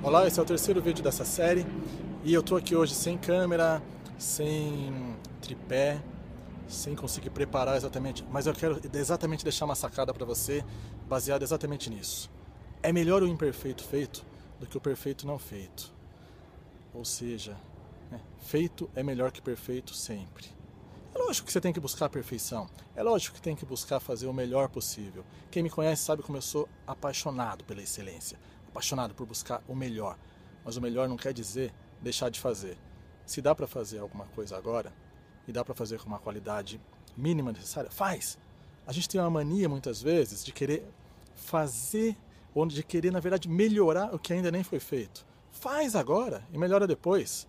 Olá, esse é o terceiro vídeo dessa série e eu tô aqui hoje sem câmera, sem tripé, sem conseguir preparar exatamente, mas eu quero exatamente deixar uma sacada para você, baseada exatamente nisso. É melhor o imperfeito feito do que o perfeito não feito. Ou seja, né, feito é melhor que perfeito sempre. É lógico que você tem que buscar a perfeição. É lógico que tem que buscar fazer o melhor possível. Quem me conhece sabe como eu sou apaixonado pela excelência apaixonado por buscar o melhor. Mas o melhor não quer dizer deixar de fazer. Se dá para fazer alguma coisa agora e dá para fazer com uma qualidade mínima necessária, faz. A gente tem uma mania muitas vezes de querer fazer ou de querer na verdade melhorar o que ainda nem foi feito. Faz agora e melhora depois.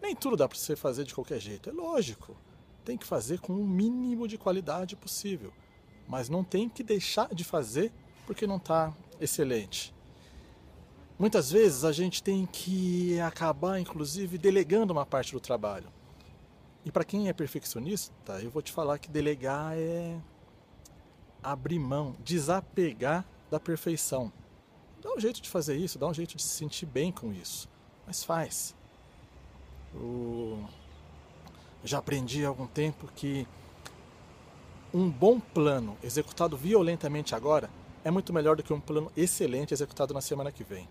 Nem tudo dá para você fazer de qualquer jeito, é lógico. Tem que fazer com o mínimo de qualidade possível, mas não tem que deixar de fazer porque não está excelente. Muitas vezes a gente tem que acabar, inclusive, delegando uma parte do trabalho. E para quem é perfeccionista, eu vou te falar que delegar é abrir mão, desapegar da perfeição. Dá um jeito de fazer isso, dá um jeito de se sentir bem com isso. Mas faz. Eu já aprendi há algum tempo que um bom plano executado violentamente agora é muito melhor do que um plano excelente executado na semana que vem.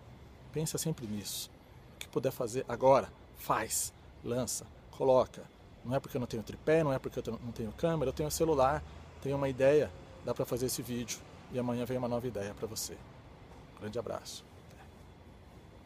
Pensa sempre nisso. O que puder fazer agora, faz, lança, coloca. Não é porque eu não tenho tripé, não é porque eu não tenho câmera, eu tenho celular, tenho uma ideia, dá para fazer esse vídeo e amanhã vem uma nova ideia para você. Grande abraço.